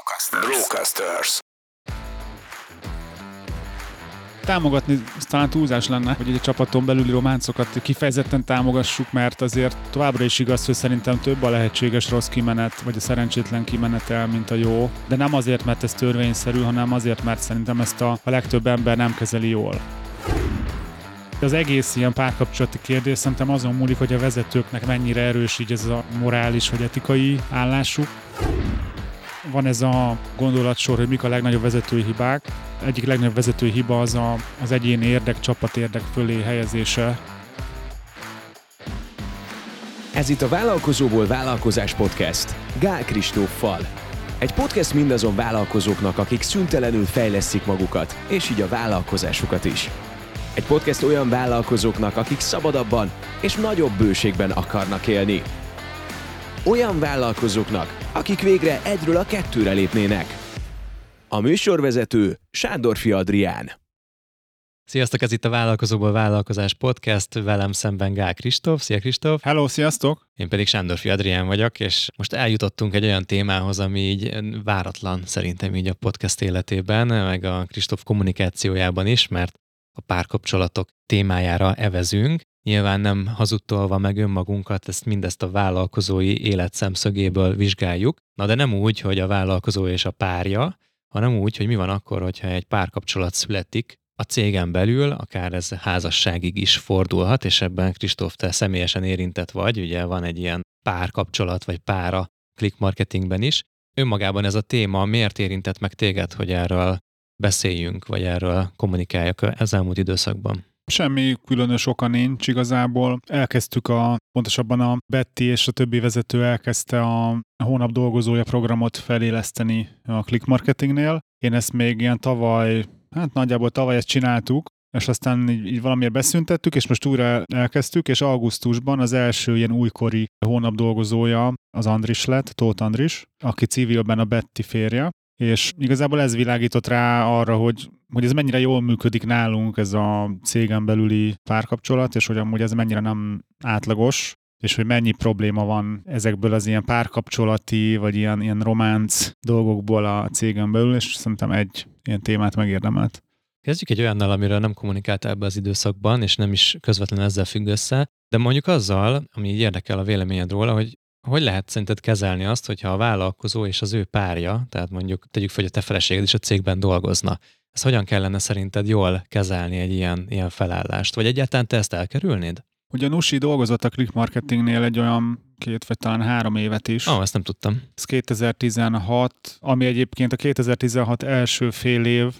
Brocasters. Brocasters. Támogatni talán túlzás lenne, hogy egy csapaton belüli románcokat kifejezetten támogassuk, mert azért továbbra is igaz, hogy szerintem több a lehetséges rossz kimenet, vagy a szerencsétlen kimenetel, mint a jó. De nem azért, mert ez törvényszerű, hanem azért, mert szerintem ezt a, a legtöbb ember nem kezeli jól. De az egész ilyen párkapcsolati kérdés szerintem azon múlik, hogy a vezetőknek mennyire erős így ez a morális vagy etikai állásuk. Van ez a gondolatsor, hogy mik a legnagyobb vezetői hibák. Egyik legnagyobb vezetői hiba az a, az egyéni érdek, csapat érdek fölé helyezése. Ez itt a Vállalkozóból Vállalkozás Podcast. Gál Kristóffal. Egy podcast mindazon vállalkozóknak, akik szüntelenül fejlesztik magukat, és így a vállalkozásukat is. Egy podcast olyan vállalkozóknak, akik szabadabban és nagyobb bőségben akarnak élni. Olyan vállalkozóknak, akik végre egyről a kettőre lépnének. A műsorvezető Sándorfi Adrián. Sziasztok, ez itt a Vállalkozóból Vállalkozás Podcast, velem szemben Gál Kristóf. Szia Kristóf! Hello, sziasztok! Én pedig Sándorfi Adrián vagyok, és most eljutottunk egy olyan témához, ami így váratlan szerintem így a podcast életében, meg a Kristóf kommunikációjában is, mert a párkapcsolatok témájára evezünk. Nyilván nem hazudtolva meg önmagunkat, ezt mindezt a vállalkozói élet szemszögéből vizsgáljuk. Na de nem úgy, hogy a vállalkozó és a párja, hanem úgy, hogy mi van akkor, hogyha egy párkapcsolat születik, a cégen belül, akár ez házasságig is fordulhat, és ebben Kristóf, te személyesen érintett vagy, ugye van egy ilyen párkapcsolat, vagy pára click marketingben is. Önmagában ez a téma miért érintett meg téged, hogy erről beszéljünk, vagy erről kommunikáljak az elmúlt időszakban? Semmi különös oka nincs igazából. Elkezdtük a, pontosabban a Betty és a többi vezető elkezdte a hónap dolgozója programot feléleszteni a click marketingnél. Én ezt még ilyen tavaly, hát nagyjából tavaly ezt csináltuk, és aztán így, így valamiért beszüntettük, és most újra elkezdtük, és augusztusban az első ilyen újkori hónap dolgozója az Andris lett, Tóth Andris, aki civilben a Betty férje, és igazából ez világított rá arra, hogy, hogy ez mennyire jól működik nálunk, ez a cégen belüli párkapcsolat, és hogy amúgy ez mennyire nem átlagos, és hogy mennyi probléma van ezekből az ilyen párkapcsolati, vagy ilyen, ilyen románc dolgokból a cégen belül, és szerintem egy ilyen témát megérdemelt. Kezdjük egy olyannal, amiről nem kommunikáltál ebbe az időszakban, és nem is közvetlenül ezzel függ össze, de mondjuk azzal, ami érdekel a véleményed róla, hogy hogy lehet szerinted kezelni azt, hogyha a vállalkozó és az ő párja, tehát mondjuk tegyük fel, hogy a te feleséged is a cégben dolgozna, ezt hogyan kellene szerinted jól kezelni egy ilyen, ilyen felállást? Vagy egyáltalán te ezt elkerülnéd? Ugye Nusi dolgozott a click marketingnél egy olyan két vagy talán három évet is. Ó, oh, ezt nem tudtam. Ez 2016, ami egyébként a 2016 első fél év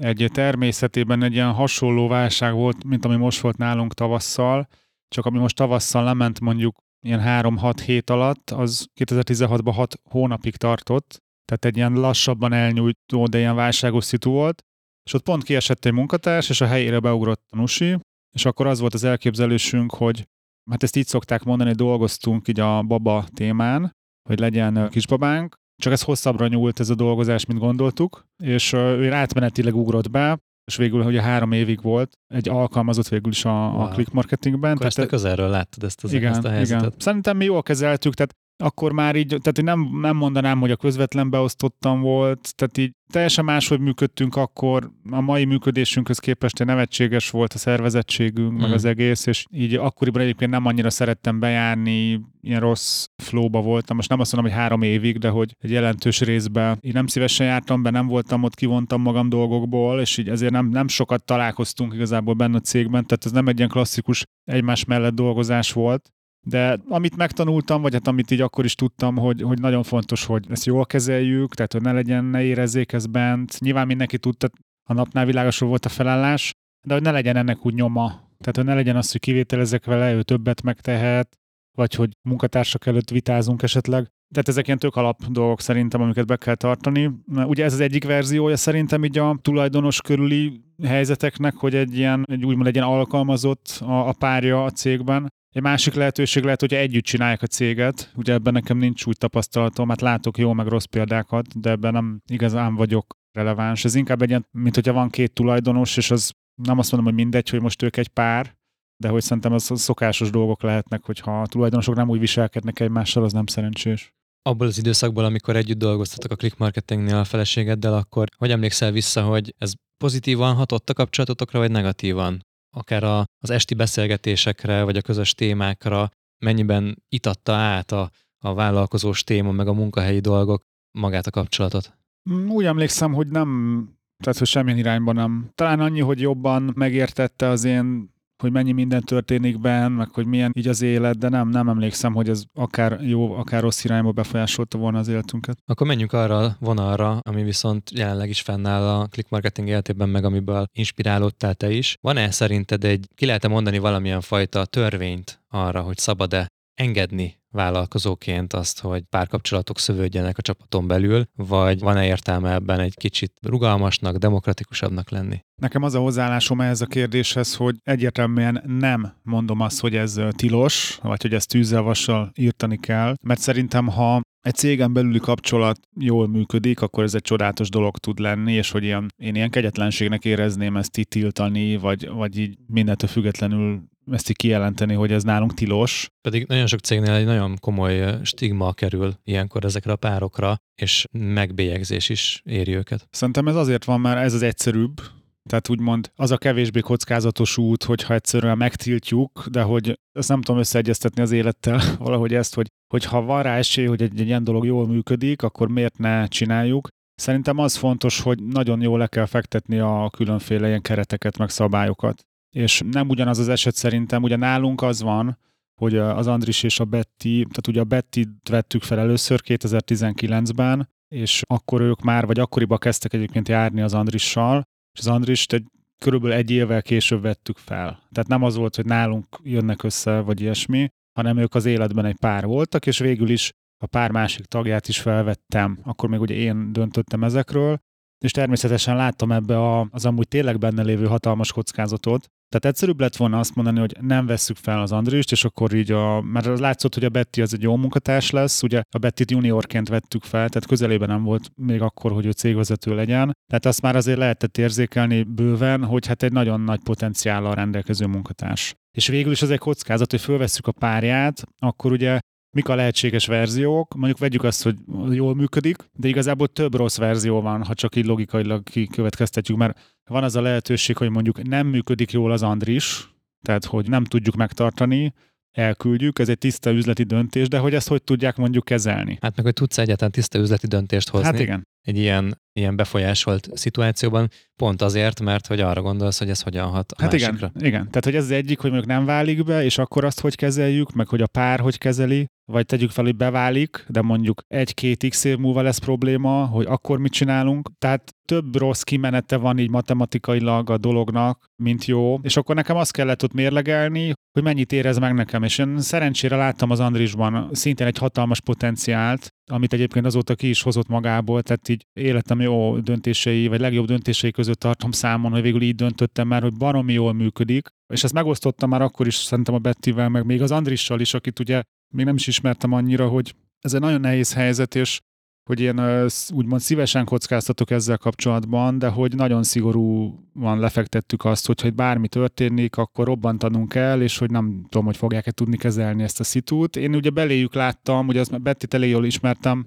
egy természetében egy ilyen hasonló válság volt, mint ami most volt nálunk tavasszal, csak ami most tavasszal lement mondjuk ilyen 3-6 hét alatt, az 2016-ban 6 hónapig tartott, tehát egy ilyen lassabban elnyújtó, de ilyen válságos szitu volt, és ott pont kiesett egy munkatárs, és a helyére beugrott a Nusi, és akkor az volt az elképzelésünk, hogy hát ezt így szokták mondani, dolgoztunk így a baba témán, hogy legyen kisbabánk, csak ez hosszabbra nyúlt ez a dolgozás, mint gondoltuk, és ő átmenetileg ugrott be, és végül, hogy a három évig volt, egy alkalmazott végül is a, wow. a click marketingben. Akkor tehát, ezt közelről láttad ezt, az, igen, ezt a helyzetet. Igen. Szerintem mi jól kezeltük, tehát akkor már így, tehát nem, nem mondanám, hogy a közvetlen beosztottam volt, tehát így teljesen máshogy működtünk akkor, a mai működésünkhöz képest nevetséges volt a szervezettségünk, mm. meg az egész, és így akkoriban egyébként nem annyira szerettem bejárni, ilyen rossz flóba voltam, most nem azt mondom, hogy három évig, de hogy egy jelentős részben így nem szívesen jártam be, nem voltam ott, kivontam magam dolgokból, és így ezért nem, nem sokat találkoztunk igazából benne a cégben, tehát ez nem egy ilyen klasszikus egymás mellett dolgozás volt, de amit megtanultam, vagy hát amit így akkor is tudtam, hogy, hogy nagyon fontos, hogy ezt jól kezeljük, tehát hogy ne legyen, ne érezzék ez bent. Nyilván mindenki tudta, a napnál világosabb volt a felállás, de hogy ne legyen ennek úgy nyoma. Tehát, hogy ne legyen az, hogy kivételezek vele, ő többet megtehet, vagy hogy munkatársak előtt vitázunk esetleg. Tehát ezek ilyen tök alap dolgok szerintem, amiket be kell tartani. Ugye ez az egyik verziója szerintem így a tulajdonos körüli helyzeteknek, hogy egy ilyen, egy úgymond egy ilyen alkalmazott a, a párja a cégben, egy másik lehetőség lehet, hogy együtt csinálják a céget. Ugye ebben nekem nincs úgy tapasztalatom, hát látok jó meg rossz példákat, de ebben nem igazán vagyok releváns. Ez inkább egy ilyen, mint hogyha van két tulajdonos, és az nem azt mondom, hogy mindegy, hogy most ők egy pár, de hogy szerintem az szokásos dolgok lehetnek, hogyha a tulajdonosok nem úgy viselkednek egymással, az nem szerencsés. abból az időszakból, amikor együtt dolgoztatok a click marketingnél a feleségeddel, akkor hogy emlékszel vissza, hogy ez pozitívan hatott a kapcsolatotokra, vagy negatívan? Akár a, az esti beszélgetésekre, vagy a közös témákra, mennyiben itatta át a, a vállalkozós téma, meg a munkahelyi dolgok magát a kapcsolatot? Mm, úgy emlékszem, hogy nem, tehát hogy semmilyen irányban nem. Talán annyi, hogy jobban megértette az én hogy mennyi minden történik benn, meg hogy milyen így az élet, de nem, nem emlékszem, hogy ez akár jó, akár rossz irányba befolyásolta volna az életünket. Akkor menjünk arra a vonalra, ami viszont jelenleg is fennáll a click marketing életében, meg amiből inspirálódtál te is. Van-e szerinted egy, ki lehet mondani valamilyen fajta törvényt arra, hogy szabad-e engedni vállalkozóként azt, hogy párkapcsolatok szövődjenek a csapaton belül, vagy van-e értelme ebben egy kicsit rugalmasnak, demokratikusabbnak lenni? Nekem az a hozzáállásom ehhez a kérdéshez, hogy egyértelműen nem mondom azt, hogy ez tilos, vagy hogy ezt tűzzel írtani kell, mert szerintem, ha egy cégen belüli kapcsolat jól működik, akkor ez egy csodálatos dolog tud lenni, és hogy ilyen, én ilyen kegyetlenségnek érezném ezt itt tiltani, vagy, vagy így mindentől függetlenül ezt így kijelenteni, hogy ez nálunk tilos. Pedig nagyon sok cégnél egy nagyon komoly stigma kerül ilyenkor ezekre a párokra, és megbélyegzés is éri őket. Szerintem ez azért van, mert ez az egyszerűbb, tehát úgymond az a kevésbé kockázatos út, hogyha egyszerűen megtiltjuk, de hogy ezt nem tudom összeegyeztetni az élettel, valahogy ezt, hogy, hogy ha van rá esély, hogy egy, egy ilyen dolog jól működik, akkor miért ne csináljuk. Szerintem az fontos, hogy nagyon jól le kell fektetni a különféle ilyen kereteket, meg szabályokat. És nem ugyanaz az eset szerintem, ugye nálunk az van, hogy az Andris és a Betty, tehát ugye a Betty vettük fel először 2019-ben, és akkor ők már, vagy akkoriban kezdtek egyébként járni az Andrissal, és az Andrist egy körülbelül egy évvel később vettük fel. Tehát nem az volt, hogy nálunk jönnek össze, vagy ilyesmi, hanem ők az életben egy pár voltak, és végül is a pár másik tagját is felvettem. Akkor még ugye én döntöttem ezekről, és természetesen láttam ebbe a, az amúgy tényleg benne lévő hatalmas kockázatot, tehát egyszerűbb lett volna azt mondani, hogy nem vesszük fel az Andrist, és akkor így a, mert látszott, hogy a Betty az egy jó munkatárs lesz, ugye a Betty juniorként vettük fel, tehát közelében nem volt még akkor, hogy ő cégvezető legyen. Tehát azt már azért lehetett érzékelni bőven, hogy hát egy nagyon nagy potenciállal rendelkező munkatárs. És végül is az egy kockázat, hogy fölvesszük a párját, akkor ugye mik a lehetséges verziók. Mondjuk vegyük azt, hogy jól működik, de igazából több rossz verzió van, ha csak így logikailag kikövetkeztetjük, mert van az a lehetőség, hogy mondjuk nem működik jól az Andris, tehát hogy nem tudjuk megtartani, elküldjük, ez egy tiszta üzleti döntés, de hogy ezt hogy tudják mondjuk kezelni? Hát meg, hogy tudsz egyáltalán tiszta üzleti döntést hozni. Hát igen. Egy ilyen, ilyen befolyásolt szituációban, pont azért, mert hogy arra gondolsz, hogy ez hogyan hat a Hát másikra. igen, igen. Tehát, hogy ez az egyik, hogy mondjuk nem válik be, és akkor azt hogy kezeljük, meg hogy a pár hogy kezeli, vagy tegyük fel, hogy beválik, de mondjuk egy-két x év múlva lesz probléma, hogy akkor mit csinálunk. Tehát több rossz kimenete van így matematikailag a dolognak, mint jó. És akkor nekem azt kellett ott mérlegelni, hogy mennyit érez meg nekem. És én szerencsére láttam az Andrisban szintén egy hatalmas potenciált, amit egyébként azóta ki is hozott magából, tehát így életem jó döntései, vagy legjobb döntései között tartom számon, hogy végül így döntöttem már, hogy baromi jól működik, és ezt megosztottam már akkor is szerintem a Bettivel, meg még az Andrissal is, akit ugye még nem is ismertem annyira, hogy ez egy nagyon nehéz helyzet, és hogy én úgymond szívesen kockáztatok ezzel kapcsolatban, de hogy nagyon szigorúan lefektettük azt, hogy ha bármi történik, akkor robbantanunk kell, és hogy nem tudom, hogy fogják-e tudni kezelni ezt a szitút. Én ugye beléjük láttam, ugye azt Betty elég jól ismertem,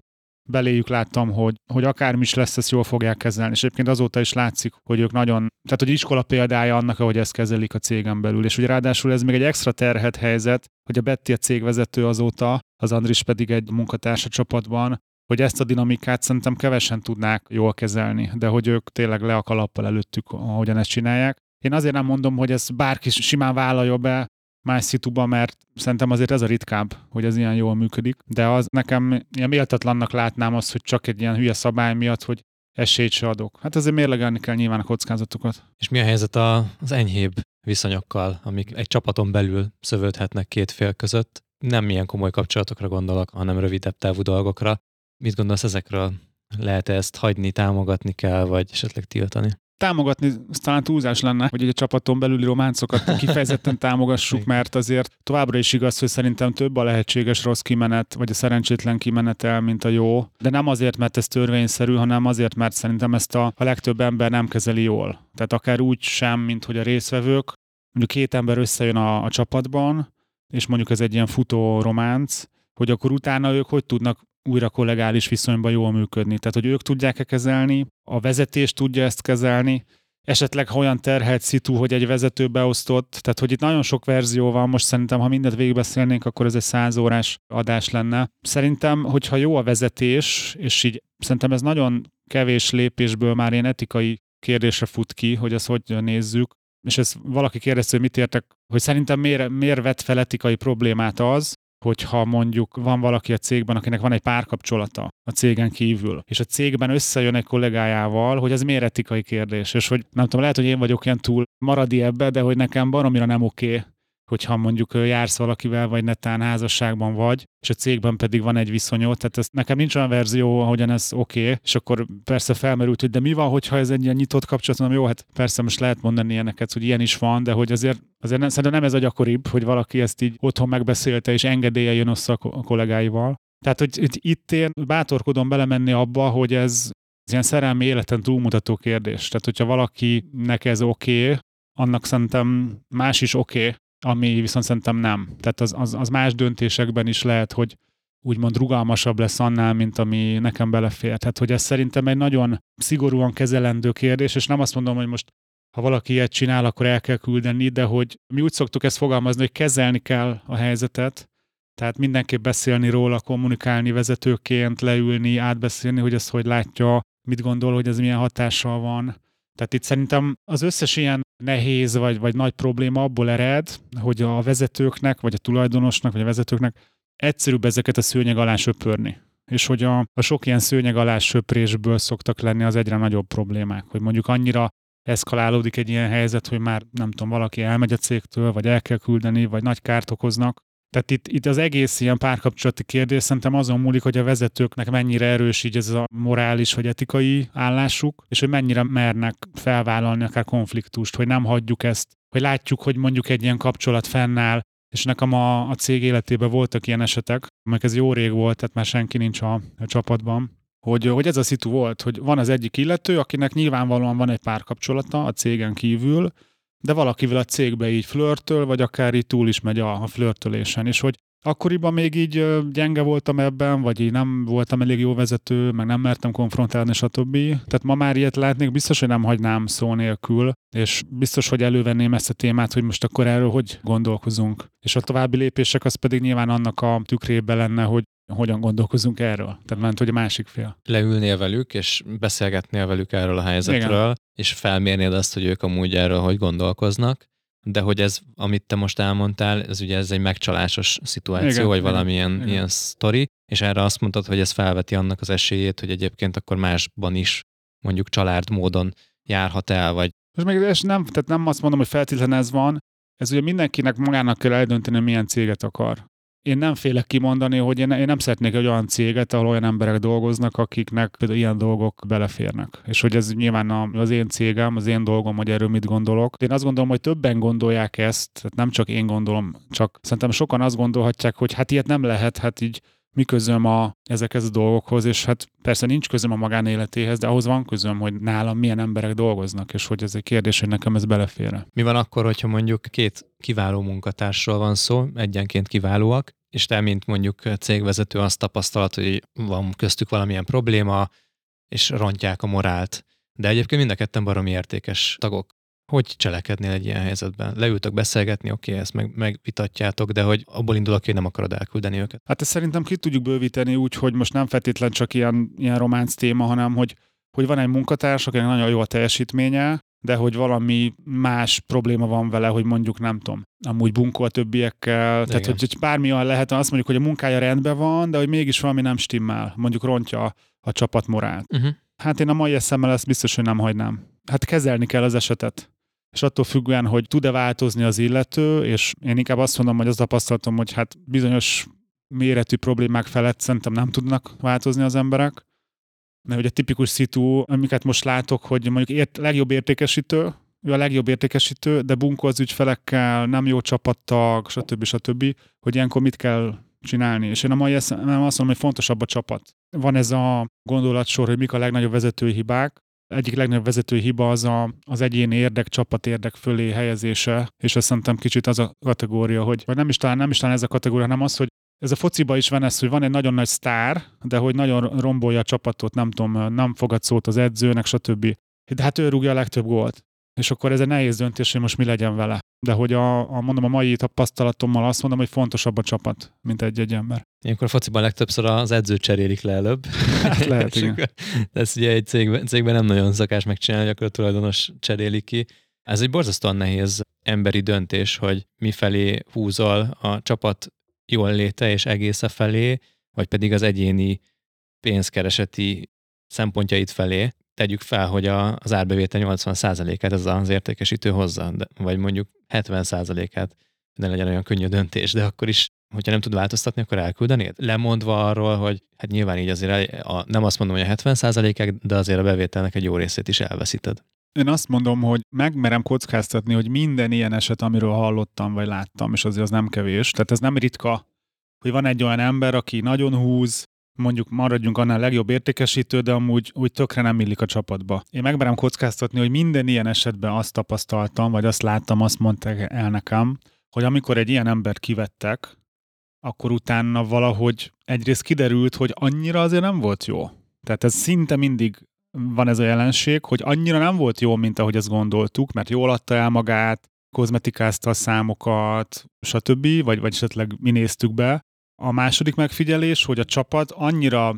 beléjük láttam, hogy, hogy akármi is lesz, ezt jól fogják kezelni. És egyébként azóta is látszik, hogy ők nagyon, tehát hogy iskola példája annak, ahogy ezt kezelik a cégen belül. És ugye ráadásul ez még egy extra terhet helyzet, hogy a Betty a cégvezető azóta, az Andris pedig egy munkatárs a csapatban, hogy ezt a dinamikát szerintem kevesen tudnák jól kezelni, de hogy ők tényleg le a kalappal előttük, ahogyan ezt csinálják. Én azért nem mondom, hogy ez bárki simán vállalja be más szituba, mert szerintem azért ez a ritkább, hogy ez ilyen jól működik, de az nekem ilyen méltatlannak látnám azt, hogy csak egy ilyen hülye szabály miatt, hogy esélyt se adok. Hát azért mérlegelni kell nyilván a kockázatokat. És mi a helyzet az enyhébb viszonyokkal, amik egy csapaton belül szövődhetnek két fél között? Nem ilyen komoly kapcsolatokra gondolok, hanem rövidebb távú dolgokra. Mit gondolsz ezekről? Lehet -e ezt hagyni, támogatni kell, vagy esetleg tiltani? Támogatni talán túlzás lenne, hogy egy csapaton belüli románcokat kifejezetten támogassuk, mert azért továbbra is igaz, hogy szerintem több a lehetséges rossz kimenet, vagy a szerencsétlen kimenetel, mint a jó. De nem azért, mert ez törvényszerű, hanem azért, mert szerintem ezt a, a legtöbb ember nem kezeli jól. Tehát akár úgy sem, mint hogy a részvevők, mondjuk két ember összejön a, a csapatban, és mondjuk ez egy ilyen futó románc, hogy akkor utána ők hogy tudnak újra kollegális viszonyban jól működni. Tehát, hogy ők tudják-e kezelni, a vezetés tudja ezt kezelni, esetleg ha olyan terhelt szitu, hogy egy vezető beosztott, tehát hogy itt nagyon sok verzió van, most szerintem, ha mindent végigbeszélnénk, akkor ez egy száz órás adás lenne. Szerintem, hogyha jó a vezetés, és így szerintem ez nagyon kevés lépésből már ilyen etikai kérdésre fut ki, hogy ezt hogy nézzük, és ez valaki kérdezte, hogy mit értek, hogy szerintem miért, miért vett fel etikai problémát az, hogyha mondjuk van valaki a cégben, akinek van egy párkapcsolata a cégen kívül, és a cégben összejön egy kollégájával, hogy ez miért etikai kérdés, és hogy nem tudom, lehet, hogy én vagyok ilyen túl maradi ebbe, de hogy nekem baromira nem oké, okay, hogyha mondjuk jársz valakivel, vagy netán házasságban vagy, és a cégben pedig van egy viszonyod, tehát ez, nekem nincs olyan verzió, ahogyan ez oké, okay, és akkor persze felmerült, hogy de mi van, hogyha ez egy ilyen nyitott kapcsolat, mondom, jó, hát persze most lehet mondani ilyeneket, hogy ilyen is van, de hogy azért, azért nem, szerintem nem ez a gyakoribb, hogy valaki ezt így otthon megbeszélte, és engedélye jön össze a kollégáival. Tehát, hogy itt én bátorkodom belemenni abba, hogy ez, ez ilyen szerelmi életen túlmutató kérdés. Tehát, hogyha valakinek ez oké, okay, annak szerintem más is oké, okay, ami viszont szerintem nem. Tehát az, az, az más döntésekben is lehet, hogy úgymond rugalmasabb lesz annál, mint ami nekem belefér. Tehát, hogy ez szerintem egy nagyon szigorúan kezelendő kérdés, és nem azt mondom, hogy most ha valaki ilyet csinál, akkor el kell küldeni, de hogy mi úgy szoktuk ezt fogalmazni, hogy kezelni kell a helyzetet, tehát mindenképp beszélni róla, kommunikálni vezetőként, leülni, átbeszélni, hogy ez hogy látja, mit gondol, hogy ez milyen hatással van. Tehát itt szerintem az összes ilyen nehéz vagy, vagy nagy probléma abból ered, hogy a vezetőknek, vagy a tulajdonosnak, vagy a vezetőknek egyszerűbb ezeket a szőnyeg alá söpörni. És hogy a, a sok ilyen szőnyeg alá söprésből szoktak lenni az egyre nagyobb problémák, hogy mondjuk annyira eszkalálódik egy ilyen helyzet, hogy már nem tudom, valaki elmegy a cégtől, vagy el kell küldeni, vagy nagy kárt okoznak, tehát itt, itt az egész ilyen párkapcsolati kérdés szerintem azon múlik, hogy a vezetőknek mennyire erős így ez a morális vagy etikai állásuk, és hogy mennyire mernek felvállalni akár konfliktust, hogy nem hagyjuk ezt, hogy látjuk, hogy mondjuk egy ilyen kapcsolat fennáll, és nekem a, a cég életében voltak ilyen esetek, amelyek ez jó rég volt, tehát már senki nincs a, a csapatban, hogy, hogy ez a szitu volt, hogy van az egyik illető, akinek nyilvánvalóan van egy párkapcsolata a cégen kívül, de valakivel a cégbe így flörtöl, vagy akár így túl is megy a, a flörtölésen, és hogy akkoriban még így gyenge voltam ebben, vagy így nem voltam elég jó vezető, meg nem mertem konfrontálni, stb. Tehát ma már ilyet látnék, biztos, hogy nem hagynám szó nélkül, és biztos, hogy elővenném ezt a témát, hogy most akkor erről hogy gondolkozunk. És a további lépések az pedig nyilván annak a tükrébe lenne, hogy hogyan gondolkozunk erről. Tehát ment, hogy a másik fél. Leülnél velük, és beszélgetnél velük erről a helyzetről, Igen. és felmérnéd azt, hogy ők amúgy erről hogy gondolkoznak, de hogy ez, amit te most elmondtál, ez ugye ez egy megcsalásos szituáció, Igen, vagy valamilyen Igen. ilyen sztori, és erre azt mondtad, hogy ez felveti annak az esélyét, hogy egyébként akkor másban is mondjuk család módon járhat el, vagy... Most még és nem, tehát nem azt mondom, hogy feltétlenül ez van, ez ugye mindenkinek magának kell eldönteni, milyen céget akar én nem félek kimondani, hogy én, én nem szeretnék egy olyan céget, ahol olyan emberek dolgoznak, akiknek például ilyen dolgok beleférnek. És hogy ez nyilván az én cégem, az én dolgom, hogy erről mit gondolok. Én azt gondolom, hogy többen gondolják ezt, tehát nem csak én gondolom, csak szerintem sokan azt gondolhatják, hogy hát ilyet nem lehet, hát így mi közöm a, ezekhez a dolgokhoz, és hát persze nincs közöm a magánéletéhez, de ahhoz van közöm, hogy nálam milyen emberek dolgoznak, és hogy ez egy kérdés, hogy nekem ez belefér. Mi van akkor, hogyha mondjuk két kiváló munkatársról van szó, egyenként kiválóak, és te, mint mondjuk cégvezető, azt tapasztalat, hogy van köztük valamilyen probléma, és rontják a morált. De egyébként mind a ketten baromi értékes tagok hogy cselekednél egy ilyen helyzetben? Leültök beszélgetni, oké, okay, ezt meg, megvitatjátok, de hogy abból indulok, hogy nem akarod elküldeni őket. Hát ezt szerintem ki tudjuk bővíteni úgy, hogy most nem feltétlen csak ilyen, ilyen románc téma, hanem hogy, hogy van egy munkatárs, akinek nagyon jó a teljesítménye, de hogy valami más probléma van vele, hogy mondjuk nem tudom, amúgy bunkol a többiekkel, Igen. tehát hogy, hogy bármi olyan lehet, azt mondjuk, hogy a munkája rendben van, de hogy mégis valami nem stimmel, mondjuk rontja a, csapat morát. Uh-huh. Hát én a mai eszemmel ezt biztos, hogy nem hagynám. Hát kezelni kell az esetet és attól függően, hogy tud-e változni az illető, és én inkább azt mondom, hogy az tapasztalatom, hogy hát bizonyos méretű problémák felett szerintem nem tudnak változni az emberek. Mert a tipikus szitu, amiket most látok, hogy mondjuk ért, legjobb értékesítő, ő a legjobb értékesítő, de bunkó az ügyfelekkel, nem jó csapattag, stb. stb., hogy ilyenkor mit kell csinálni. És én a mai eszem, nem azt mondom, hogy fontosabb a csapat. Van ez a gondolatsor, hogy mik a legnagyobb vezetői hibák, egyik legnagyobb vezető hiba az a, az egyéni érdek, csapat érdek fölé helyezése, és azt szerintem kicsit az a kategória, hogy vagy nem is talán, nem is talán ez a kategória, hanem az, hogy ez a fociba is van ez, hogy van egy nagyon nagy sztár, de hogy nagyon rombolja a csapatot, nem tudom, nem fogad szót az edzőnek, stb. De hát ő rúgja a legtöbb gólt. És akkor ez egy nehéz döntés, hogy most mi legyen vele. De hogy a, a mondom, a mai tapasztalatommal azt mondom, hogy fontosabb a csapat, mint egy-egy ember. Ilyenkor a fociban legtöbbször az edző cserélik le előbb. Hát lehet, igen. De ezt ugye egy cégben, cégben nem nagyon szakás megcsinálni, akkor a tulajdonos cserélik ki. Ez egy borzasztóan nehéz emberi döntés, hogy mifelé húzol a csapat jól léte és egésze felé, vagy pedig az egyéni pénzkereseti szempontjait felé. Tegyük fel, hogy a, az árbevétel 80%-át ez az értékesítő hozza, de, vagy mondjuk 70%-át, ne legyen olyan könnyű döntés, de akkor is hogyha nem tud változtatni, akkor elküldenéd? Lemondva arról, hogy hát nyilván így azért a, nem azt mondom, hogy a 70% de azért a bevételnek egy jó részét is elveszíted. Én azt mondom, hogy megmerem kockáztatni, hogy minden ilyen eset, amiről hallottam vagy láttam, és azért az nem kevés, tehát ez nem ritka, hogy van egy olyan ember, aki nagyon húz, mondjuk maradjunk annál legjobb értékesítő, de amúgy úgy tökre nem illik a csapatba. Én megmerem kockáztatni, hogy minden ilyen esetben azt tapasztaltam, vagy azt láttam, azt mondták el nekem, hogy amikor egy ilyen embert kivettek, akkor utána valahogy egyrészt kiderült, hogy annyira azért nem volt jó. Tehát ez szinte mindig van ez a jelenség, hogy annyira nem volt jó, mint ahogy ezt gondoltuk, mert jól adta el magát, kozmetikázta a számokat, stb., vagy, vagy esetleg mi néztük be. A második megfigyelés, hogy a csapat annyira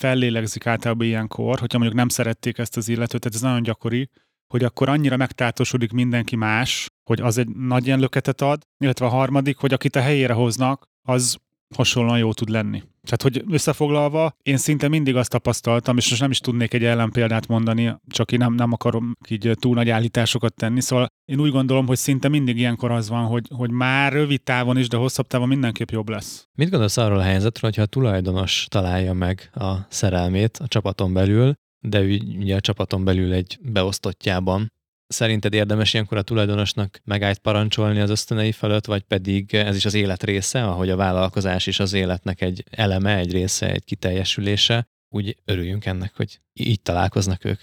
fellélegzik általában ilyenkor, hogyha mondjuk nem szerették ezt az illetőt, tehát ez nagyon gyakori, hogy akkor annyira megtátosodik mindenki más, hogy az egy nagy ilyen löketet ad, illetve a harmadik, hogy akit a helyére hoznak, az hasonlóan jó tud lenni. Tehát, hogy összefoglalva, én szinte mindig azt tapasztaltam, és most nem is tudnék egy ellenpéldát mondani, csak én nem, nem akarom így túl nagy állításokat tenni, szóval én úgy gondolom, hogy szinte mindig ilyenkor az van, hogy, hogy már rövid távon is, de hosszabb távon mindenképp jobb lesz. Mit gondolsz arról a helyzetről, hogyha a tulajdonos találja meg a szerelmét a csapaton belül, de ugye a csapaton belül egy beosztottjában Szerinted érdemes ilyenkor a tulajdonosnak megállt parancsolni az ösztönei fölött, vagy pedig ez is az élet része, ahogy a vállalkozás is az életnek egy eleme, egy része, egy kiteljesülése, úgy örüljünk ennek, hogy így találkoznak ők.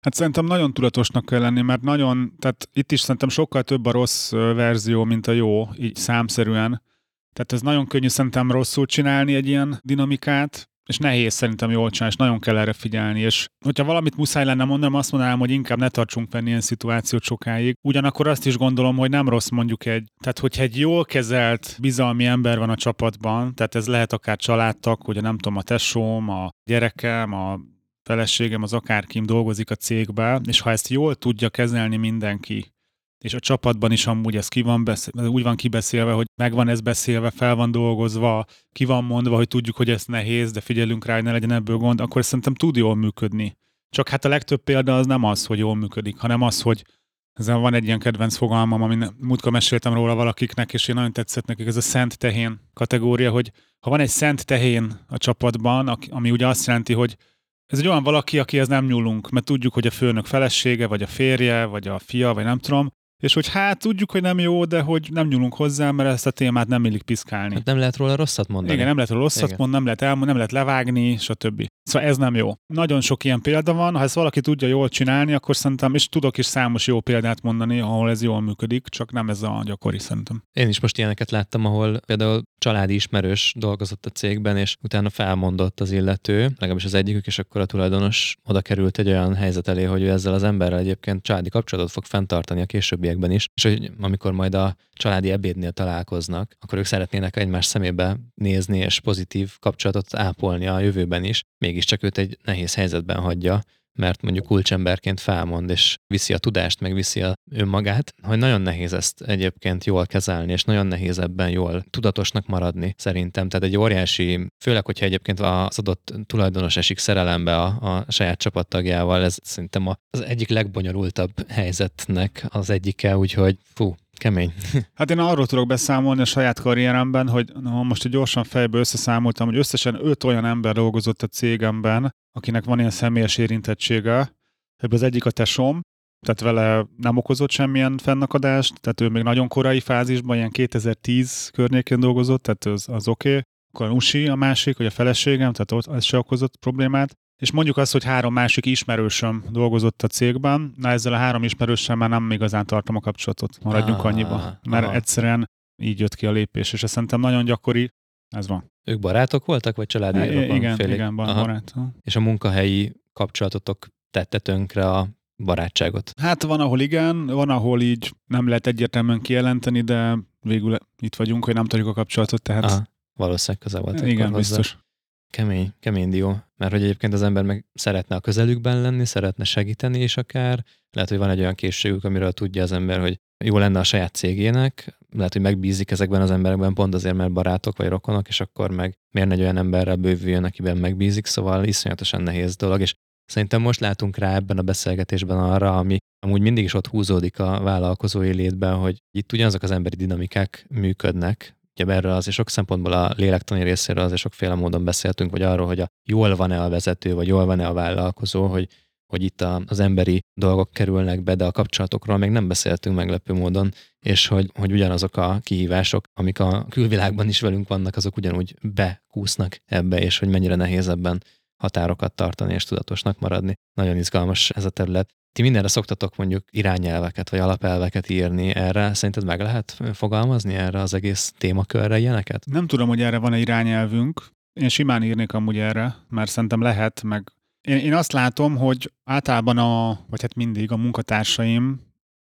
Hát szerintem nagyon tudatosnak kell lenni, mert nagyon, tehát itt is szerintem sokkal több a rossz verzió, mint a jó, így számszerűen. Tehát ez nagyon könnyű szerintem rosszul csinálni egy ilyen dinamikát, és nehéz szerintem jól csinálni, és nagyon kell erre figyelni, és hogyha valamit muszáj lenne mondanom, azt mondanám, hogy inkább ne tartsunk fenn ilyen szituációt sokáig. Ugyanakkor azt is gondolom, hogy nem rossz mondjuk egy, tehát hogyha egy jól kezelt, bizalmi ember van a csapatban, tehát ez lehet akár családtak, hogy nem tudom, a tesóm, a gyerekem, a feleségem, az akárkim dolgozik a cégbe, és ha ezt jól tudja kezelni mindenki, és a csapatban is amúgy ez ki van beszélve, úgy van kibeszélve, hogy meg van ez beszélve, fel van dolgozva, ki van mondva, hogy tudjuk, hogy ez nehéz, de figyelünk rá, hogy ne legyen ebből gond, akkor szerintem tud jól működni. Csak hát a legtöbb példa az nem az, hogy jól működik, hanem az, hogy ezen van egy ilyen kedvenc fogalmam, amin múltkor meséltem róla valakiknek, és én nagyon tetszett nekik, ez a szent tehén kategória, hogy ha van egy szent tehén a csapatban, ami ugye azt jelenti, hogy ez egy olyan valaki, akihez nem nyúlunk, mert tudjuk, hogy a főnök felesége, vagy a férje, vagy a fia, vagy nem tudom, és hogy hát tudjuk, hogy nem jó, de hogy nem nyúlunk hozzá, mert ezt a témát nem illik piszkálni. Hát nem lehet róla rosszat mondani. Igen, nem lehet róla rosszat mondani, nem lehet elmondani, nem lehet levágni, stb. Szóval ez nem jó. Nagyon sok ilyen példa van, ha ezt valaki tudja jól csinálni, akkor szerintem, és tudok is számos jó példát mondani, ahol ez jól működik, csak nem ez a gyakori szerintem. Én is most ilyeneket láttam, ahol például családi ismerős dolgozott a cégben, és utána felmondott az illető, legalábbis az egyikük, és akkor a tulajdonos oda került egy olyan helyzet elé, hogy ő ezzel az emberrel egyébként családi kapcsolatot fog fenntartani a későbbiekben is, és hogy amikor majd a családi ebédnél találkoznak, akkor ők szeretnének egymás szemébe nézni és pozitív kapcsolatot ápolni a jövőben is. Mégiscsak őt egy nehéz helyzetben hagyja, mert mondjuk kulcsemberként felmond, és viszi a tudást, meg viszi a önmagát, hogy nagyon nehéz ezt egyébként jól kezelni, és nagyon nehéz ebben jól tudatosnak maradni szerintem. Tehát egy óriási, főleg, hogyha egyébként az adott tulajdonos esik szerelembe a, a saját csapattagjával, ez szerintem az egyik legbonyolultabb helyzetnek az egyike, úgyhogy fú, Kemény. Hát én arról tudok beszámolni a saját karrieremben, hogy no, most gyorsan fejbe összeszámoltam, hogy összesen öt olyan ember dolgozott a cégemben, akinek van ilyen személyes érintettsége. Ebből az egyik a tesóm, tehát vele nem okozott semmilyen fennakadást, tehát ő még nagyon korai fázisban, ilyen 2010 környékén dolgozott, tehát az, az oké. Okay. Akkor a Usi a másik, hogy a feleségem, tehát ott ez se okozott problémát. És mondjuk azt, hogy három másik ismerősöm dolgozott a cégben, na ezzel a három ismerőssel már nem igazán tartom a kapcsolatot, maradjunk ah, annyiba. Mert aha. egyszerűen így jött ki a lépés, és ez szerintem nagyon gyakori, Ez van. Ők barátok voltak, vagy családi I- rokon igen, félig? igen, barát. És a munkahelyi kapcsolatotok tette tönkre a barátságot. Hát van, ahol igen, van, ahol így nem lehet egyértelműen kijelenteni, de végül itt vagyunk, hogy nem tudjuk a kapcsolatot, tehát Aha, valószínűleg köze volt. igen, akkor hozzá. Kemény, kemény dió. Mert hogy egyébként az ember meg szeretne a közelükben lenni, szeretne segíteni is akár. Lehet, hogy van egy olyan készségük, amiről tudja az ember, hogy jó lenne a saját cégének, lehet, hogy megbízik ezekben az emberekben pont azért, mert barátok vagy rokonok, és akkor meg miért egy olyan emberrel bővüljön, akiben megbízik, szóval iszonyatosan nehéz dolog, és szerintem most látunk rá ebben a beszélgetésben arra, ami amúgy mindig is ott húzódik a vállalkozói létben, hogy itt ugyanazok az emberi dinamikák működnek, Ugye erről azért sok szempontból a lélektani részéről azért sokféle módon beszéltünk, vagy arról, hogy a, jól van-e a vezető, vagy jól van-e a vállalkozó, hogy, hogy itt a, az emberi dolgok kerülnek be, de a kapcsolatokról még nem beszéltünk meglepő módon, és hogy, hogy ugyanazok a kihívások, amik a külvilágban is velünk vannak, azok ugyanúgy bekúsznak ebbe, és hogy mennyire nehéz ebben határokat tartani és tudatosnak maradni. Nagyon izgalmas ez a terület. Ti mindenre szoktatok mondjuk irányelveket vagy alapelveket írni erre. Szerinted meg lehet fogalmazni erre az egész témakörre ilyeneket? Nem tudom, hogy erre van-e irányelvünk. Én simán írnék amúgy erre, mert szerintem lehet, meg én, én azt látom, hogy általában a, vagy hát mindig a munkatársaim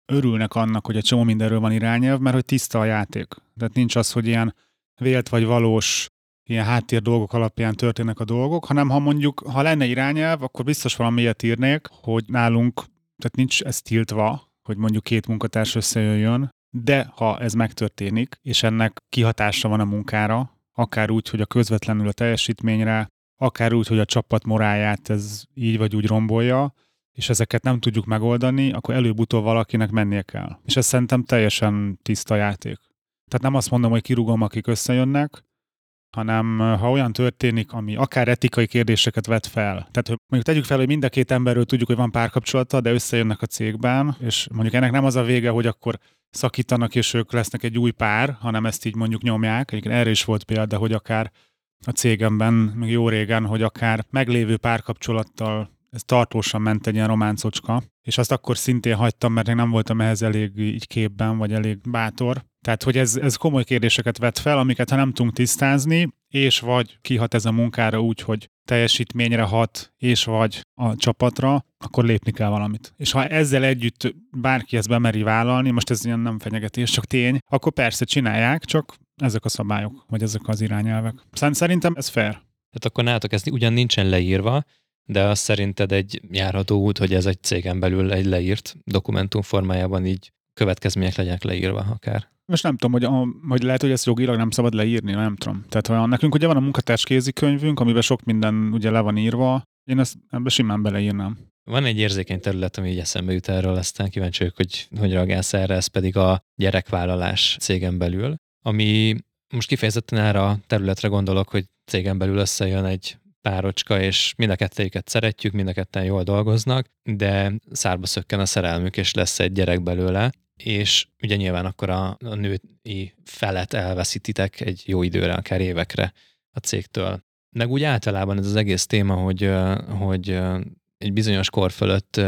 örülnek annak, hogy egy csomó mindenről van irányelv, mert hogy tiszta a játék. Tehát nincs az, hogy ilyen vélt vagy valós ilyen háttér dolgok alapján történnek a dolgok, hanem ha mondjuk, ha lenne irányelv, akkor biztos valami ilyet írnék, hogy nálunk, tehát nincs ez tiltva, hogy mondjuk két munkatárs összejöjjön, de ha ez megtörténik, és ennek kihatása van a munkára, akár úgy, hogy a közvetlenül a teljesítményre, akár úgy, hogy a csapat moráját ez így vagy úgy rombolja, és ezeket nem tudjuk megoldani, akkor előbb-utóbb valakinek mennie kell. És ez szerintem teljesen tiszta játék. Tehát nem azt mondom, hogy kirúgom, akik összejönnek, hanem ha olyan történik, ami akár etikai kérdéseket vet fel. Tehát, hogy mondjuk tegyük fel, hogy mind a két emberről tudjuk, hogy van párkapcsolata, de összejönnek a cégben, és mondjuk ennek nem az a vége, hogy akkor szakítanak, és ők lesznek egy új pár, hanem ezt így mondjuk nyomják. Egyébként erre is volt példa, hogy akár a cégemben, még jó régen, hogy akár meglévő párkapcsolattal ez tartósan ment egy ilyen románcocska, és azt akkor szintén hagytam, mert én nem voltam ehhez elég így képben, vagy elég bátor. Tehát, hogy ez, ez komoly kérdéseket vet fel, amiket ha nem tudunk tisztázni, és vagy kihat ez a munkára úgy, hogy teljesítményre hat, és vagy a csapatra, akkor lépni kell valamit. És ha ezzel együtt bárki ezt bemeri vállalni, most ez ilyen nem fenyegetés, csak tény, akkor persze csinálják, csak ezek a szabályok, vagy ezek az irányelvek. Szerintem ez fair. Tehát akkor nálatok ez ugyan nincsen leírva, de az szerinted egy járható út, hogy ez egy cégen belül egy leírt dokumentum formájában így következmények legyenek leírva akár. Most nem tudom, hogy, a, hogy lehet, hogy ezt jogilag nem szabad leírni, nem tudom. Tehát ha nekünk ugye van a munkatárs kézikönyvünk, amiben sok minden ugye le van írva, én ezt ebbe simán beleírnám. Van egy érzékeny terület, ami így eszembe jut erről, aztán kíváncsi vagyok, hogy hogy reagálsz erre, ez pedig a gyerekvállalás cégen belül, ami most kifejezetten erre a területre gondolok, hogy cégen belül összejön egy párocska, és mind a kettőjüket szeretjük, mind a ketten jól dolgoznak, de szárba szökken a szerelmük, és lesz egy gyerek belőle, és ugye nyilván akkor a, a női felet elveszítitek egy jó időre, akár évekre a cégtől. Meg úgy általában ez az egész téma, hogy, hogy egy bizonyos kor fölött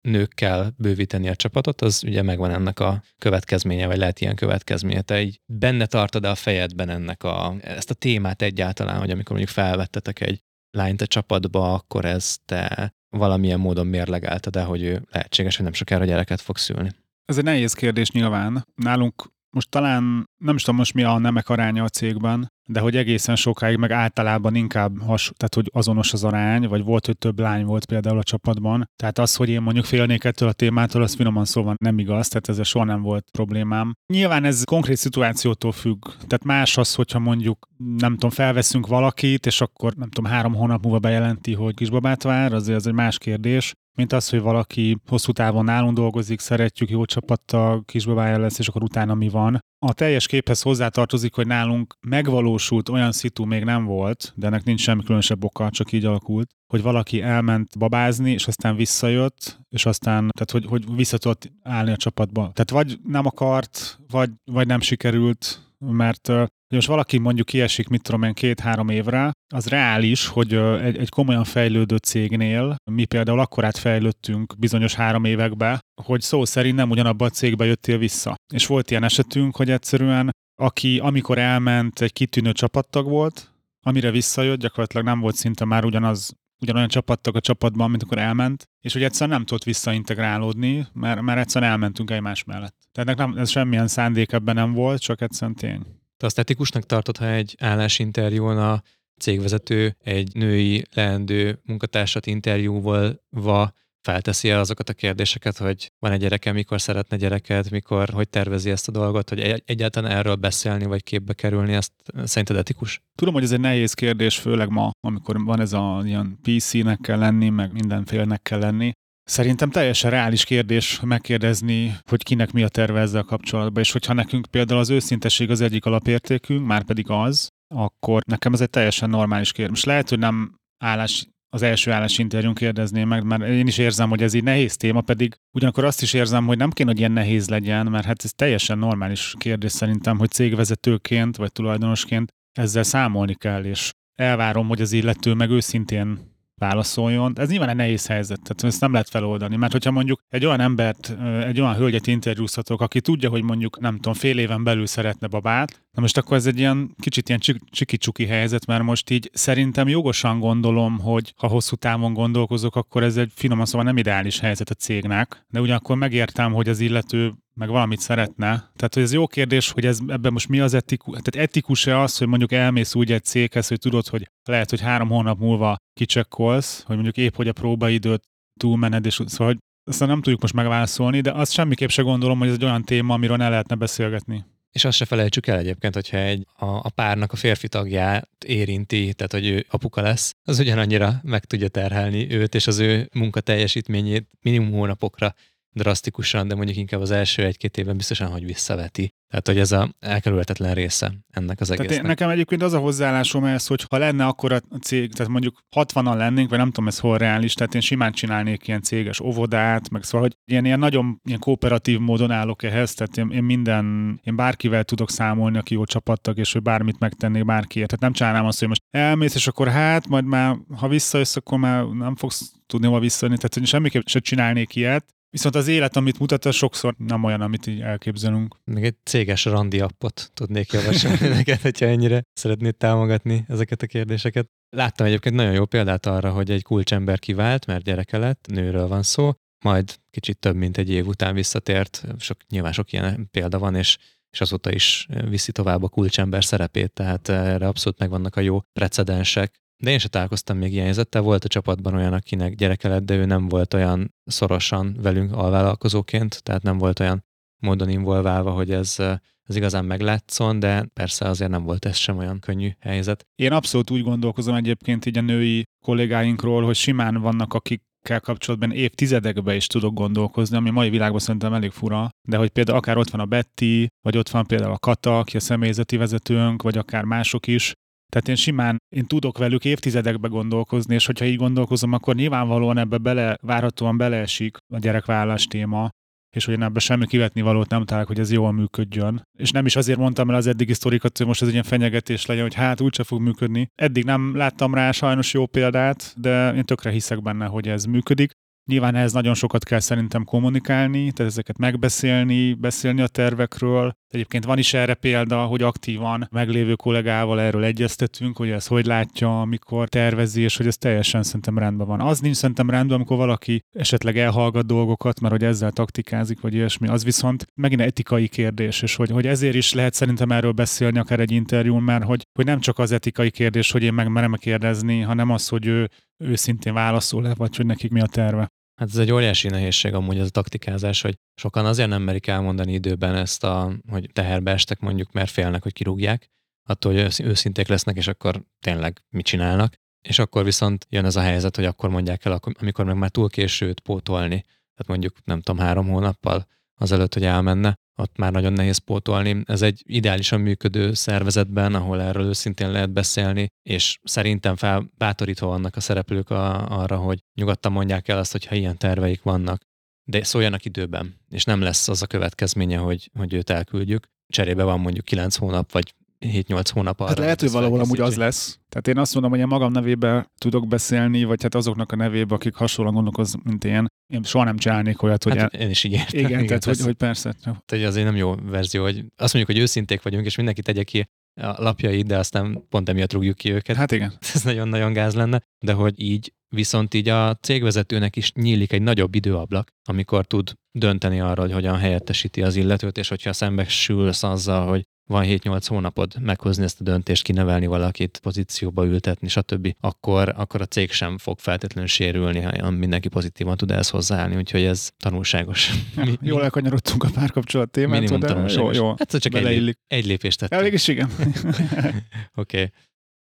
nőkkel bővíteni a csapatot, az ugye megvan ennek a következménye, vagy lehet ilyen következménye. Te így benne tartod a fejedben ennek a, ezt a témát egyáltalán, hogy amikor mondjuk felvettetek egy lányt a csapatba, akkor ezt te valamilyen módon mérlegelted el, hogy ő lehetséges, hogy nem sokára gyereket fog szülni. Ez egy nehéz kérdés nyilván. Nálunk most talán nem is tudom most mi a nemek aránya a cégben, de hogy egészen sokáig, meg általában inkább has, tehát hogy azonos az arány, vagy volt, hogy több lány volt például a csapatban. Tehát az, hogy én mondjuk félnék ettől a témától, az finoman szóval nem igaz, tehát ezzel soha nem volt problémám. Nyilván ez konkrét szituációtól függ. Tehát más az, hogyha mondjuk nem tudom, felveszünk valakit, és akkor nem tudom, három hónap múlva bejelenti, hogy kisbabát vár, azért az egy más kérdés mint az, hogy valaki hosszú távon nálunk dolgozik, szeretjük, jó csapattal, kisbabája lesz, és akkor utána mi van. A teljes képhez hozzátartozik, hogy nálunk megvalósult olyan szitu még nem volt, de ennek nincs semmi különösebb oka, csak így alakult, hogy valaki elment babázni, és aztán visszajött, és aztán, tehát hogy, hogy vissza állni a csapatba. Tehát vagy nem akart, vagy, vagy nem sikerült, mert hogy most valaki mondjuk kiesik, mit tudom én, két-három évre, az reális, hogy egy, egy komolyan fejlődő cégnél, mi például akkor átfejlődtünk bizonyos három évekbe, hogy szó szerint nem ugyanabba a cégbe jöttél vissza. És volt ilyen esetünk, hogy egyszerűen aki amikor elment, egy kitűnő csapattag volt, amire visszajött, gyakorlatilag nem volt szinte már ugyanaz, ugyanolyan csapattag a csapatban, mint akkor elment, és hogy egyszerűen nem tudott visszaintegrálódni, mert, mert egyszerűen elmentünk egymás mellett. Tehát nem, ez semmilyen szándék ebben nem volt, csak egyszerűen tény. Te azt etikusnak tartod, ha egy állásinterjún a cégvezető egy női leendő munkatársat interjúvolva felteszi el azokat a kérdéseket, hogy van egy gyereke, mikor szeretne gyereket, mikor, hogy tervezi ezt a dolgot, hogy egy, egyáltalán erről beszélni, vagy képbe kerülni, ezt szerinted etikus? Tudom, hogy ez egy nehéz kérdés, főleg ma, amikor van ez a ilyen PC-nek kell lenni, meg mindenfélnek kell lenni. Szerintem teljesen reális kérdés megkérdezni, hogy kinek mi a terve ezzel kapcsolatban, és hogyha nekünk például az őszintesség az egyik alapértékünk, már pedig az, akkor nekem ez egy teljesen normális kérdés. Lehet, hogy nem állás az első állásinterjún kérdezném meg, mert én is érzem, hogy ez így nehéz téma, pedig ugyanakkor azt is érzem, hogy nem kéne, hogy ilyen nehéz legyen, mert hát ez teljesen normális kérdés szerintem, hogy cégvezetőként vagy tulajdonosként ezzel számolni kell, és elvárom, hogy az illető meg őszintén válaszoljon. Ez nyilván egy nehéz helyzet, tehát ezt nem lehet feloldani, mert hogyha mondjuk egy olyan embert, egy olyan hölgyet interjúzhatok, aki tudja, hogy mondjuk nem tudom, fél éven belül szeretne babát, na most akkor ez egy ilyen kicsit ilyen csiki-csuki helyzet, mert most így szerintem jogosan gondolom, hogy ha hosszú távon gondolkozok, akkor ez egy finoman szóval nem ideális helyzet a cégnek, de ugyanakkor megértem, hogy az illető meg valamit szeretne. Tehát, hogy ez jó kérdés, hogy ez, ebben most mi az etikus, tehát etikus-e az, hogy mondjuk elmész úgy egy céghez, hogy tudod, hogy lehet, hogy három hónap múlva kicsekkolsz, hogy mondjuk épp, hogy a próbaidőt túlmened, és szóval, hogy ezt nem tudjuk most megválaszolni, de azt semmiképp se gondolom, hogy ez egy olyan téma, amiről ne lehetne beszélgetni. És azt se felejtsük el egyébként, hogyha egy, a, a párnak a férfi tagját érinti, tehát hogy ő apuka lesz, az ugyanannyira meg tudja terhelni őt és az ő munkateljesítményét minimum hónapokra drasztikusan, de mondjuk inkább az első egy-két évben biztosan, hogy visszaveti. Tehát, hogy ez a elkerülhetetlen része ennek az egésznek. Tehát én, nekem egyébként az a hozzáállásom ehhez, hogy ha lenne akkor a cég, tehát mondjuk 60-an lennénk, vagy nem tudom, ez hol reális, tehát én simán csinálnék ilyen céges óvodát, meg szóval, hogy ilyen, ilyen nagyon ilyen kooperatív módon állok ehhez, tehát én, én minden, én bárkivel tudok számolni, aki jó csapattag, és hogy bármit megtennék bárkiért. Tehát nem csinálnám azt, hogy most elmész, és akkor hát, majd már, ha visszajössz, akkor már nem fogsz tudni hova visszajönni. Tehát hogy semmiképp sem csinálnék ilyet. Viszont az élet, amit mutat, az sokszor nem olyan, amit így elképzelünk. Még egy céges randi appot tudnék javasolni neked, hogyha ennyire szeretnéd támogatni ezeket a kérdéseket. Láttam egyébként nagyon jó példát arra, hogy egy kulcsember kivált, mert gyereke lett, nőről van szó, majd kicsit több mint egy év után visszatért, sok, nyilván sok ilyen példa van, és, és azóta is viszi tovább a kulcsember szerepét, tehát erre abszolút megvannak a jó precedensek. De én se találkoztam még ilyen helyzettel. Volt a csapatban olyan, akinek gyereke lett, de ő nem volt olyan szorosan velünk alvállalkozóként, tehát nem volt olyan módon involválva, hogy ez, ez igazán meglátszon, de persze azért nem volt ez sem olyan könnyű helyzet. Én abszolút úgy gondolkozom egyébként így a női kollégáinkról, hogy simán vannak, akik kell kapcsolatban évtizedekbe is tudok gondolkozni, ami a mai világban szerintem elég fura, de hogy például akár ott van a Betty, vagy ott van például a Kata, aki a személyzeti vezetőnk, vagy akár mások is, tehát én simán, én tudok velük évtizedekbe gondolkozni, és hogyha így gondolkozom, akkor nyilvánvalóan ebbe bele, várhatóan beleesik a gyerekvállás téma, és hogy én ebbe semmi kivetni valót nem találok, hogy ez jól működjön. És nem is azért mondtam el az eddigi sztorikat, hogy most ez egy ilyen fenyegetés legyen, hogy hát úgyse fog működni. Eddig nem láttam rá sajnos jó példát, de én tökre hiszek benne, hogy ez működik. Nyilván ehhez nagyon sokat kell szerintem kommunikálni, tehát ezeket megbeszélni, beszélni a tervekről. Egyébként van is erre példa, hogy aktívan meglévő kollégával erről egyeztetünk, hogy ez hogy látja, amikor tervezi, és hogy ez teljesen szerintem rendben van. Az nincs szerintem rendben, amikor valaki esetleg elhallgat dolgokat, mert hogy ezzel taktikázik, vagy ilyesmi. Az viszont megint etikai kérdés, és hogy, hogy ezért is lehet szerintem erről beszélni akár egy interjún, mert hogy, hogy nem csak az etikai kérdés, hogy én meg merem kérdezni, hanem az, hogy ő őszintén válaszol-e, vagy hogy nekik mi a terve. Hát ez egy óriási nehézség amúgy ez a taktikázás, hogy sokan azért nem merik elmondani időben ezt, a, hogy teherbe estek mondjuk, mert félnek, hogy kirúgják, attól, hogy őszinték lesznek, és akkor tényleg mit csinálnak. És akkor viszont jön ez a helyzet, hogy akkor mondják el, amikor meg már túl későt pótolni. Tehát mondjuk, nem tudom, három hónappal azelőtt, hogy elmenne, ott már nagyon nehéz pótolni. Ez egy ideálisan működő szervezetben, ahol erről őszintén lehet beszélni, és szerintem felbátorítva vannak a szereplők a, arra, hogy nyugodtan mondják el azt, hogyha ilyen terveik vannak, de szóljanak időben, és nem lesz az a következménye, hogy, hogy őt elküldjük. Cserébe van mondjuk 9 hónap, vagy 7-8 hónap arra. Hát lehet, hogy valahol amúgy az lesz. Tehát én azt mondom, hogy én magam nevében tudok beszélni, vagy hát azoknak a nevébe, akik hasonlóan gondolkoznak, mint én, én soha nem csinálnék olyat, hogy Hát el... én is így értem. igen, Igen, tehát hogy, hogy persze. hogy azért nem jó verzió, hogy azt mondjuk, hogy őszinték vagyunk, és mindenki tegye ki a lapjait, de aztán pont emiatt rúgjuk ki őket. Hát igen. ez nagyon-nagyon gáz lenne, de hogy így viszont így a cégvezetőnek is nyílik egy nagyobb időablak, amikor tud dönteni arra, hogy hogyan helyettesíti az illetőt, és hogyha szembesülsz azzal, hogy van 7-8 hónapod meghozni ezt a döntést, kinevelni valakit, pozícióba ültetni, stb., akkor, akkor a cég sem fog feltétlenül sérülni, ha mindenki pozitívan tud ehhez hozzáállni, úgyhogy ez tanulságos. Mi- Jól elkanyarodtunk a párkapcsolat témától, de jó, jó. Hát csak egy, egy lépést tettünk. Elég is igen. Oké. Okay.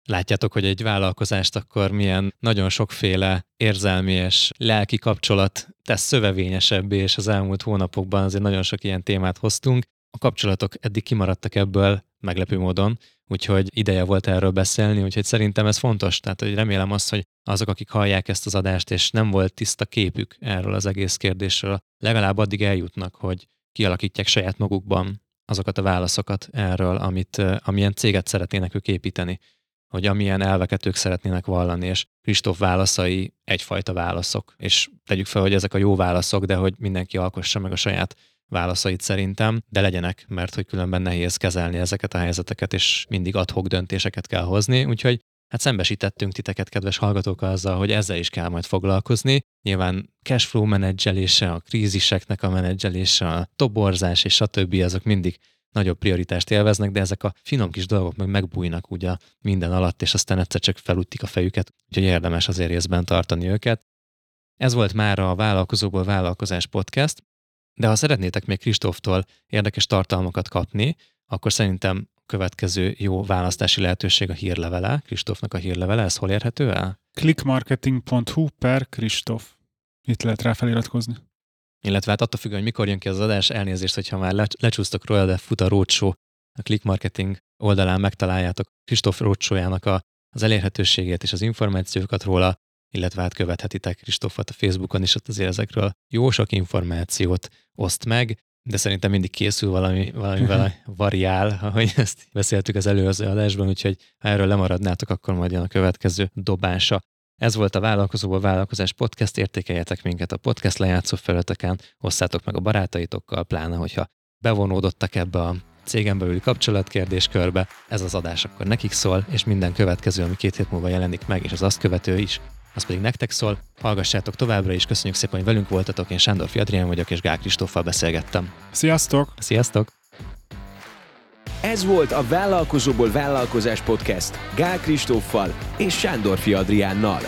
Látjátok, hogy egy vállalkozást akkor milyen nagyon sokféle érzelmi és lelki kapcsolat tesz szövevényesebbé, és az elmúlt hónapokban azért nagyon sok ilyen témát hoztunk. A kapcsolatok eddig kimaradtak ebből meglepő módon, úgyhogy ideje volt erről beszélni, úgyhogy szerintem ez fontos. Tehát, hogy remélem azt, hogy azok, akik hallják ezt az adást, és nem volt tiszta képük erről az egész kérdésről, legalább addig eljutnak, hogy kialakítják saját magukban azokat a válaszokat erről, amit, amilyen céget szeretnének ők építeni, hogy amilyen elveket ők szeretnének vallani, és Kristóf válaszai egyfajta válaszok, és tegyük fel, hogy ezek a jó válaszok, de hogy mindenki alkossa meg a saját válaszait szerintem, de legyenek, mert hogy különben nehéz kezelni ezeket a helyzeteket, és mindig adhok döntéseket kell hozni, úgyhogy hát szembesítettünk titeket, kedves hallgatók, azzal, hogy ezzel is kell majd foglalkozni. Nyilván cashflow menedzselése, a kríziseknek a menedzselése, a toborzás és stb. azok mindig nagyobb prioritást élveznek, de ezek a finom kis dolgok meg megbújnak ugye minden alatt, és aztán egyszer csak felütik a fejüket, úgyhogy érdemes azért részben tartani őket. Ez volt már a Vállalkozóból Vállalkozás podcast, de ha szeretnétek még Kristóftól érdekes tartalmakat kapni, akkor szerintem következő jó választási lehetőség a hírlevele, Kristófnak a hírlevele, ez hol érhető el? clickmarketing.hu per Kristóf. Itt lehet rá feliratkozni. Illetve hát attól függően, hogy mikor jön ki az adás, elnézést, hogyha már le- lecsúsztok róla, de fut a Roadshow, a Click Marketing oldalán megtaláljátok Kristóf Roadshow-jának a, az elérhetőségét és az információkat róla, illetve hát követhetitek Kristófot a Facebookon is, ott azért ezekről jó sok információt oszt meg, de szerintem mindig készül valami, valami, valami variál, ahogy ezt beszéltük az előző adásban, úgyhogy ha erről lemaradnátok, akkor majd jön a következő dobása. Ez volt a Vállalkozóból Vállalkozás Podcast, értékeljetek minket a podcast lejátszó felületeken, osszátok meg a barátaitokkal, pláne, hogyha bevonódottak ebbe a cégen belüli kapcsolatkérdéskörbe, ez az adás akkor nekik szól, és minden következő, ami két hét múlva jelenik meg, és az azt követő is, az pedig nektek szól. Hallgassátok továbbra is, köszönjük szépen, hogy velünk voltatok, én Sándor Adrián vagyok, és Gál Kristóffal beszélgettem. Sziasztok! Sziasztok! Ez volt a Vállalkozóból Vállalkozás Podcast Gál Kristóffal és Sándorfi Adriánnal.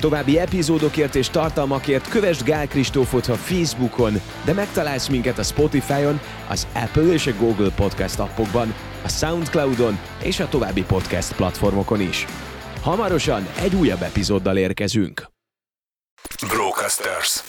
További epizódokért és tartalmakért kövess Gál Kristófot a Facebookon, de megtalálsz minket a Spotify-on, az Apple és a Google Podcast appokban, a Soundcloud-on és a további podcast platformokon is. Hamarosan egy újabb epizóddal érkezünk. Brocasters.